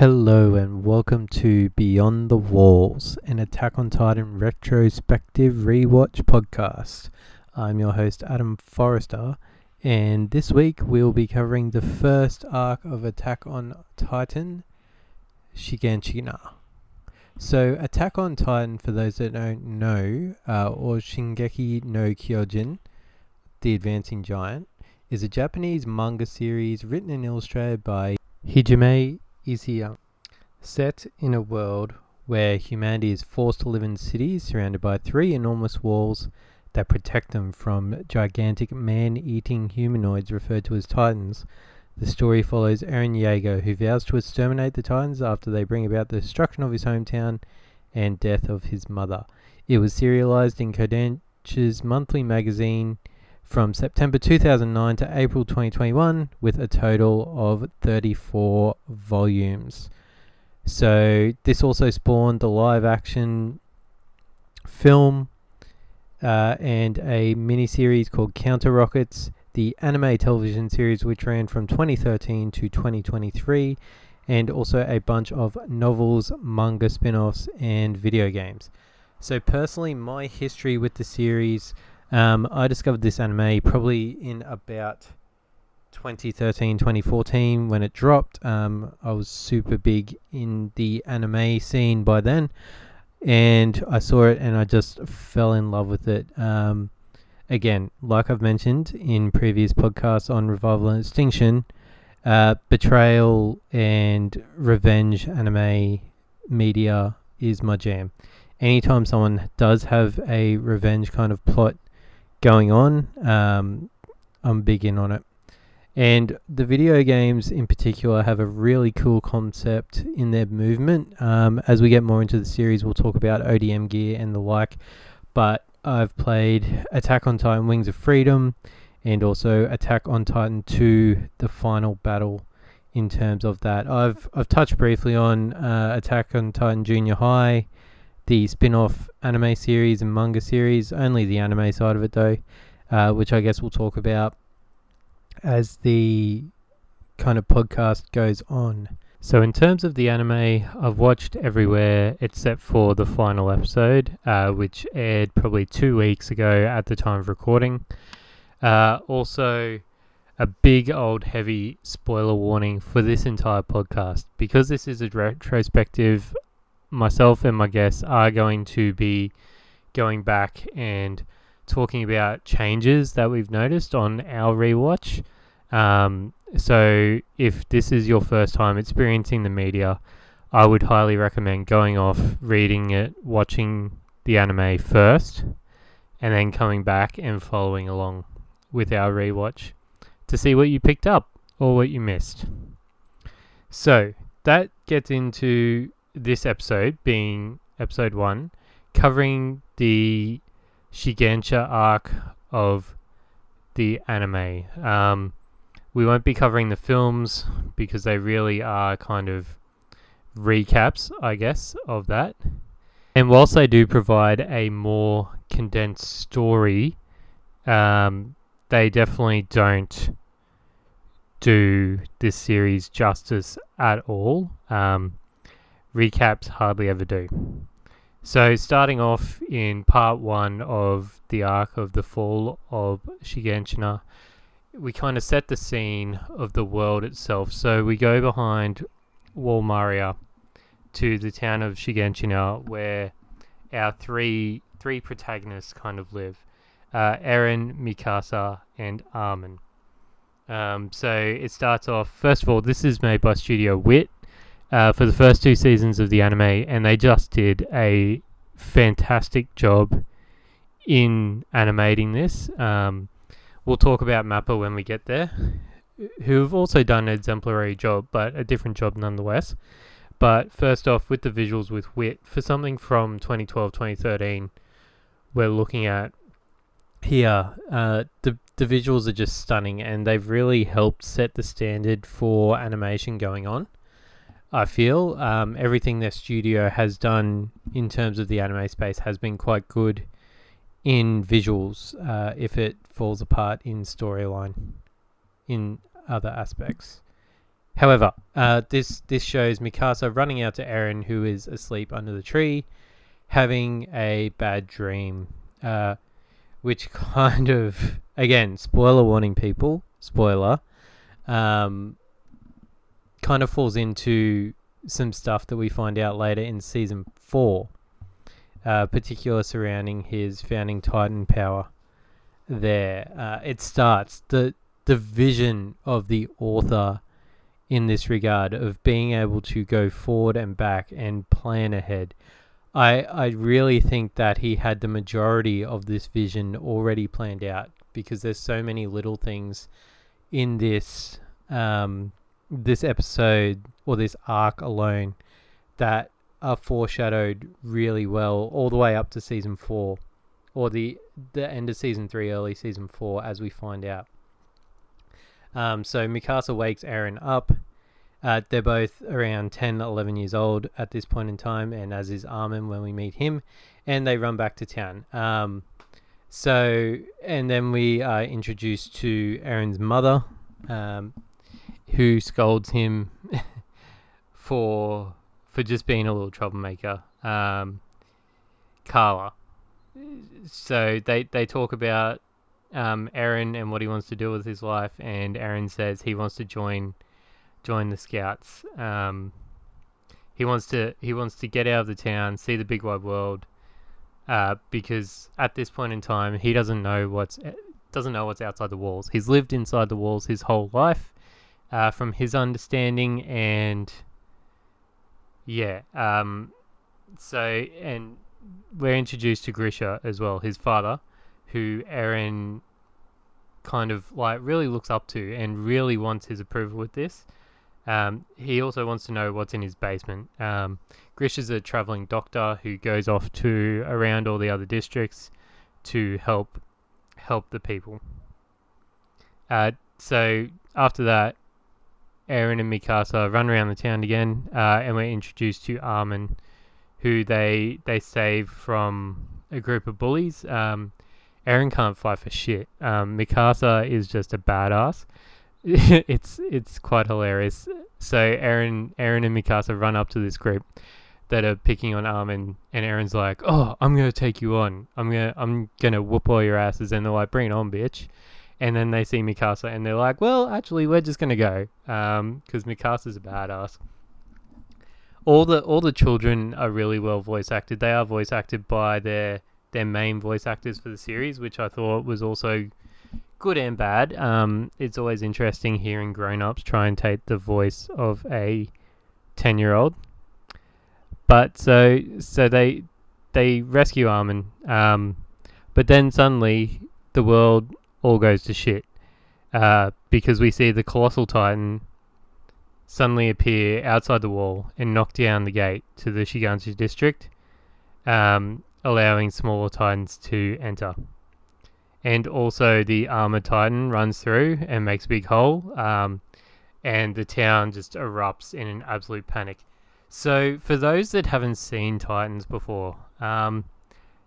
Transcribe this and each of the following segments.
Hello and welcome to Beyond the Walls, an Attack on Titan retrospective rewatch podcast. I'm your host Adam Forrester, and this week we'll be covering the first arc of Attack on Titan, Shiganshina. So, Attack on Titan, for those that don't know, uh, or Shingeki no Kyojin, the Advancing Giant, is a Japanese manga series written and illustrated by Hajime Isayama. Set in a world where humanity is forced to live in cities surrounded by three enormous walls that protect them from gigantic man eating humanoids referred to as Titans, the story follows Eren Yeager, who vows to exterminate the Titans after they bring about the destruction of his hometown and death of his mother. It was serialized in Kodansha's monthly magazine from September 2009 to April 2021 with a total of 34 volumes. So, this also spawned the live action film uh, and a mini series called Counter Rockets, the anime television series which ran from 2013 to 2023, and also a bunch of novels, manga spin offs, and video games. So, personally, my history with the series um, I discovered this anime probably in about 2013, 2014 when it dropped. Um, I was super big in the anime scene by then, and I saw it and I just fell in love with it. Um, again, like I've mentioned in previous podcasts on Revival and Extinction, uh, betrayal and revenge anime media is my jam. Anytime someone does have a revenge kind of plot going on. Um, I'm big in on it. And the video games in particular have a really cool concept in their movement. Um, as we get more into the series, we'll talk about ODM gear and the like. But I've played Attack on Titan Wings of Freedom and also Attack on Titan 2 The Final Battle in terms of that. I've I've touched briefly on uh, Attack on Titan Junior High the spin off anime series and manga series, only the anime side of it though, uh, which I guess we'll talk about as the kind of podcast goes on. So, in terms of the anime, I've watched everywhere except for the final episode, uh, which aired probably two weeks ago at the time of recording. Uh, also, a big old heavy spoiler warning for this entire podcast because this is a retrospective myself and my guests are going to be going back and talking about changes that we've noticed on our rewatch. Um, so, if this is your first time experiencing the media, I would highly recommend going off, reading it, watching the anime first, and then coming back and following along with our rewatch to see what you picked up or what you missed. So, that gets into this episode, being episode one, covering the Shiganshina arc of the anime. Um, we won't be covering the films because they really are kind of recaps, I guess, of that. And whilst they do provide a more condensed story, um, they definitely don't do this series justice at all. Um, recaps hardly ever do. So, starting off in part one of the arc of the fall of Shiganshina, we kind of set the scene of the world itself. So, we go behind Wall Maria to the town of Shiganshina, where our three three protagonists kind of live uh, Eren, Mikasa, and Armin. Um, so, it starts off, first of all, this is made by Studio Wit uh, for the first two seasons of the anime, and they just did a fantastic job in animating this. Um, we'll talk about Mappa when we get there, who've also done an exemplary job, but a different job nonetheless. But first off, with the visuals with Wit, for something from 2012 2013, we're looking at here, uh, the, the visuals are just stunning and they've really helped set the standard for animation going on. I feel um, everything their studio has done in terms of the anime space has been quite good in visuals. Uh, if it falls apart in storyline, in other aspects. However, uh, this this shows Mikasa running out to Eren, who is asleep under the tree, having a bad dream, uh, which kind of again spoiler warning, people. Spoiler. Um, kind of falls into some stuff that we find out later in season four, uh, particular surrounding his founding Titan power. There, uh, it starts the the vision of the author in this regard of being able to go forward and back and plan ahead. I I really think that he had the majority of this vision already planned out because there's so many little things in this um, this episode or this arc alone that are foreshadowed really well all the way up to season four or the the end of season three, early season four, as we find out. Um, so Mikasa wakes Eren up. Uh, they're both around 10, 11 years old at this point in time, and as is Armin when we meet him, and they run back to town. Um, so, and then we are introduced to Eren's mother, um, who scolds him for for just being a little troublemaker. Um, Carla. So they they talk about um, Eren and what he wants to do with his life, and Eren says he wants to join join the scouts. Um, he wants to he wants to get out of the town, see the big wide world, uh, because at this point in time he doesn't know what's doesn't know what's outside the walls. He's lived inside the walls his whole life, uh, from his understanding, and yeah, um, so and we're introduced to Grisha as well, his father, who Eren kind of like really looks up to and really wants his approval with this. Um, he also wants to know what's in his basement. Um, a traveling doctor who goes off to around all the other districts to help help the people. Uh, so after that, Eren and Mikasa run around the town again, uh, and we're introduced to Armin, who they they save from a group of bullies. Um, Eren can't fight for shit. Um, Mikasa is just a badass. it's it's quite hilarious. So Aaron Eren and Mikasa run up to this group that are picking on Armin, and Eren's like, "Oh, I'm gonna take you on. I'm gonna I'm gonna whoop all your asses." And they're like, "Bring it on, bitch!" And then they see Mikasa, and they're like, "Well, actually, we're just gonna go, um, because Mikasa's a badass." All the all the children are really well voice acted. They are voice acted by their their main voice actors for the series, which I thought was also good and bad. Um, it's always interesting hearing grown ups try and take the voice of a ten year old. But so so they they rescue Armin, um, but then suddenly the world all goes to shit uh, because we see the colossal titan suddenly appear outside the wall and knock down the gate to the Shiganshina district, um, allowing smaller titans to enter. And also the armored titan runs through and makes a big hole um, and the town just erupts in an absolute panic. So for those that haven't seen titans before um,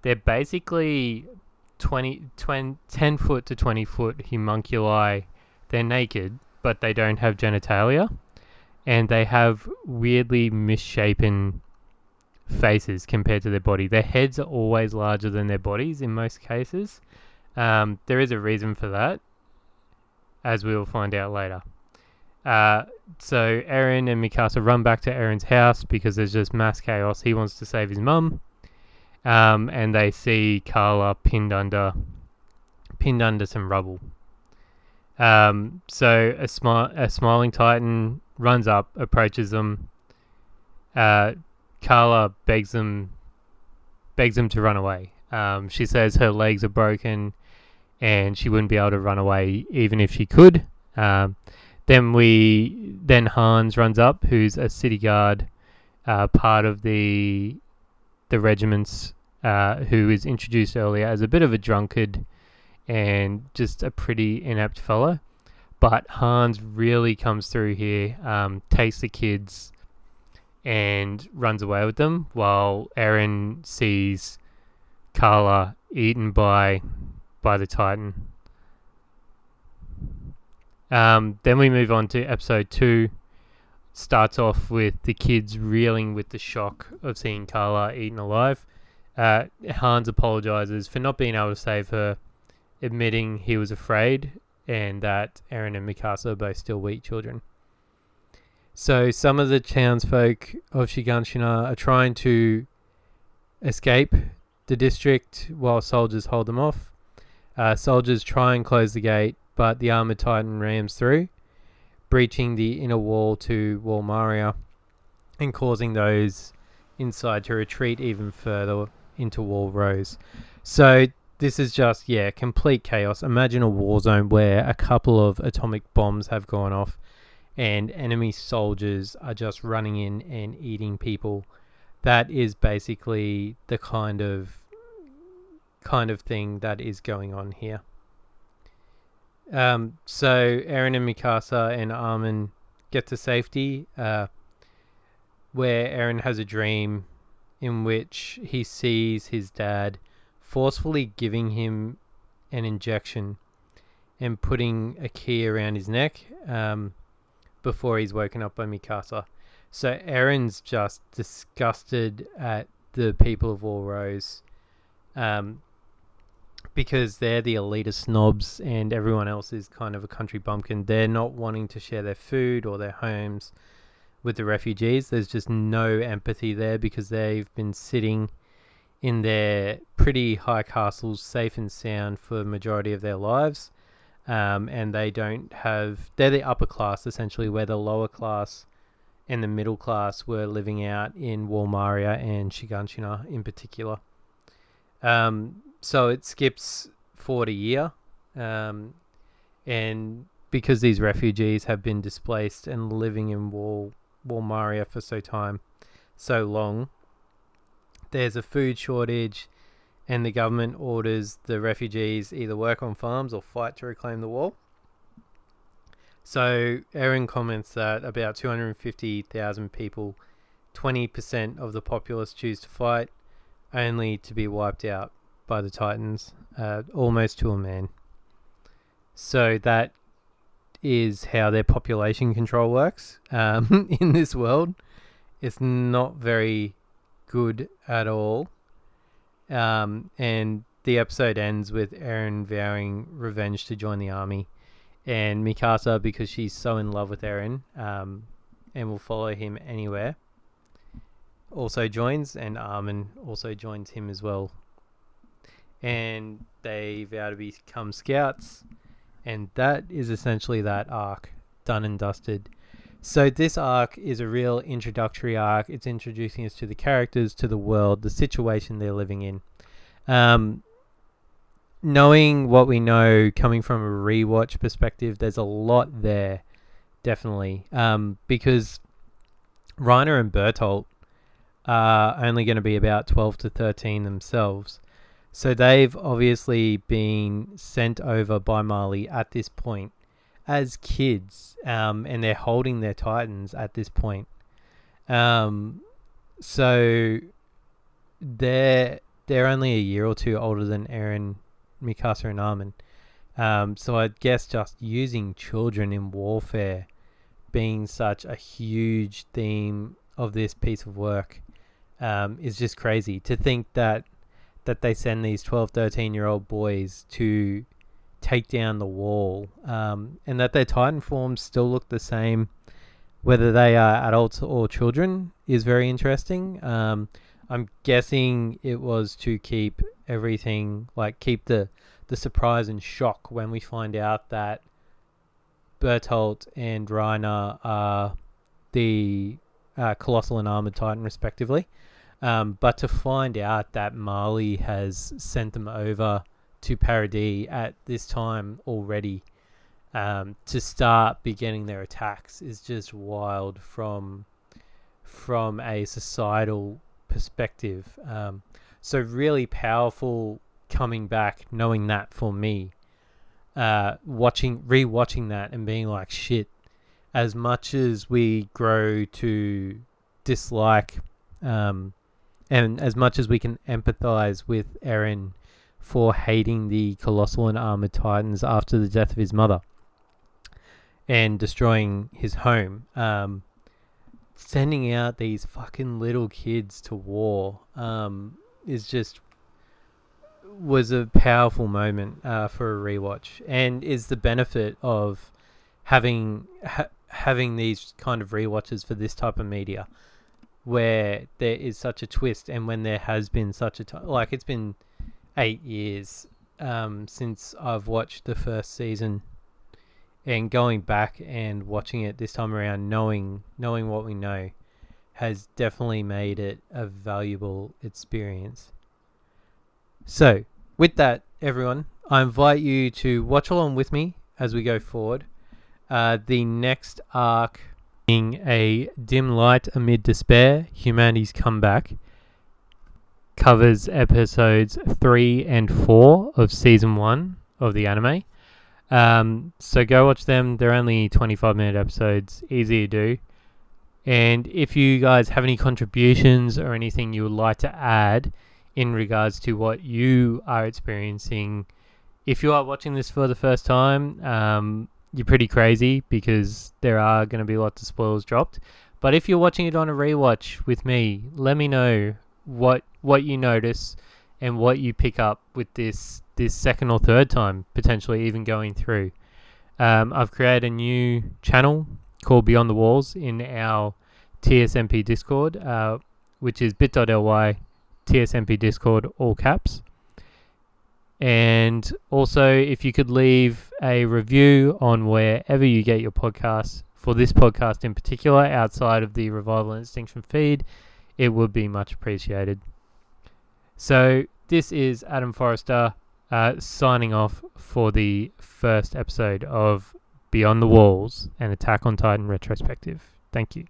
they're basically 20, 20 10 foot to 20 foot homunculi. They're naked but they don't have genitalia. And they have weirdly misshapen faces compared to their body. Their heads are always larger than their bodies in most cases. Um, there is a reason for that, as we will find out later. Uh, so Eren and Mikasa run back to Eren's house because there's just mass chaos. He wants to save his mum, um, and they see Carla pinned under, pinned under some rubble. Um, so a, smi- a smiling titan runs up, approaches them. Uh, Carla begs them, begs them to run away. Um, she says her legs are broken and she wouldn't be able to run away even if she could. Um, then we then Hans runs up, who's a city guard, uh, part of the the regiments, uh, who is introduced earlier as a bit of a drunkard and just a pretty inept fellow. But Hans really comes through here, um, takes the kids, and runs away with them, while Eren sees Carla eaten by by the Titan. Um, then we move on to episode two, starts off with the kids reeling with the shock of seeing Carla eaten alive. Uh, Hans apologizes for not being able to save her, admitting he was afraid and that Eren and Mikasa are both still weak children. So some of the townsfolk of Shiganshina are trying to escape the district while soldiers hold them off. Uh, soldiers try and close the gate, but the armored titan rams through, breaching the inner wall to Wall Maria and causing those inside to retreat even further into Wall Rose. So this is just yeah, complete chaos. Imagine a war zone where a couple of atomic bombs have gone off and enemy soldiers are just running in and eating people. That is basically the kind of kind of thing that is going on here. Um, so Eren and Mikasa and Armin get to safety, uh, where Eren has a dream in which he sees his dad forcefully giving him an injection and putting a key around his neck um, before he's woken up by Mikasa. So Eren's just disgusted at the people of Wall Rose um, because they're the elitist snobs and everyone else is kind of a country bumpkin. They're not wanting to share their food or their homes with the refugees. There's just no empathy there because they've been sitting in their pretty high castles, safe and sound for the majority of their lives. Um, and they don't have, they're the upper class essentially, where the lower class and the middle class were living out in Wall Maria and Shiganshina in particular. Um, so it skips forward a year. Um, and because these refugees have been displaced and living in Wall, Wall Maria for so time, so long, there's a food shortage and the government orders the refugees either work on farms or fight to reclaim the wall. So Eren comments that about 250,000 people, 20% of the populace choose to fight, only to be wiped out by the Titans, uh, almost to a man. So that is how their population control works um, in this world. It's not very good at all. Um, and the episode ends with Eren vowing revenge to join the army. And Mikasa, because she's so in love with Eren um, and will follow him anywhere, also joins, and Armin also joins him as well. And they vow to become scouts, and that is essentially that arc done and dusted. So this arc is a real introductory arc. It's introducing us to the characters, to the world, the situation they're living in. Um, knowing what we know, coming from a rewatch perspective, there's a lot there, definitely. Um, because Reiner and Bertolt are only going to be about 12 to 13 themselves. So they've obviously been sent over by Marley at this point as kids, um, and they're holding their Titans at this point. Um, so they're they're only a year or two older than Eren, Mikasa, and Armin. Um, so I guess just using children in warfare being such a huge theme of this piece of work um, is just crazy to think that that they send these 12 13 year old boys to take down the wall, um, and that their Titan forms still look the same, whether they are adults or children, is very interesting. Um, I'm guessing it was to keep everything like keep the the surprise and shock when we find out that Bertolt and Reiner are the uh, colossal and armored titan respectively. Um, but to find out that Marley has sent them over to Paradis at this time already um, to start beginning their attacks is just wild from from a societal perspective. Um, so really powerful coming back, knowing that for me, uh, watching rewatching that and being like shit. As much as we grow to dislike, um, and as much as we can empathize with Eren for hating the colossal and armored titans after the death of his mother and destroying his home. Um, sending out these fucking little kids to war um, is just was a powerful moment uh, for a rewatch, and is the benefit of having ha- having these kind of rewatches for this type of media, where there is such a twist, and when there has been such a time, like it's been eight years um, since I've watched the first season, and going back and watching it this time around, knowing knowing what we know, has definitely made it a valuable experience. So, with that, everyone, I invite you to watch along with me as we go forward. Uh, the next arc being a dim light amid despair, humanity's comeback, covers episodes three and four of season one of the anime. Um, so go watch them. They're only 25 minute episodes, easy to do. And if you guys have any contributions or anything you would like to add in regards to what you are experiencing, if you are watching this for the first time, um, you're pretty crazy because there are going to be lots of spoilers dropped. But if you're watching it on a rewatch with me, let me know what what you notice and what you pick up with this this second or third time potentially even going through. Um, I've created a new channel called Beyond the Walls in our TSMP Discord, uh, which is bit.ly TSMP Discord, all caps. And also, if you could leave a review on wherever you get your podcasts, for this podcast in particular, outside of the Revival and Extinction feed, it would be much appreciated. So, this is Adam Forrester uh, signing off for the first episode of Beyond the Walls, an Attack on Titan retrospective. Thank you.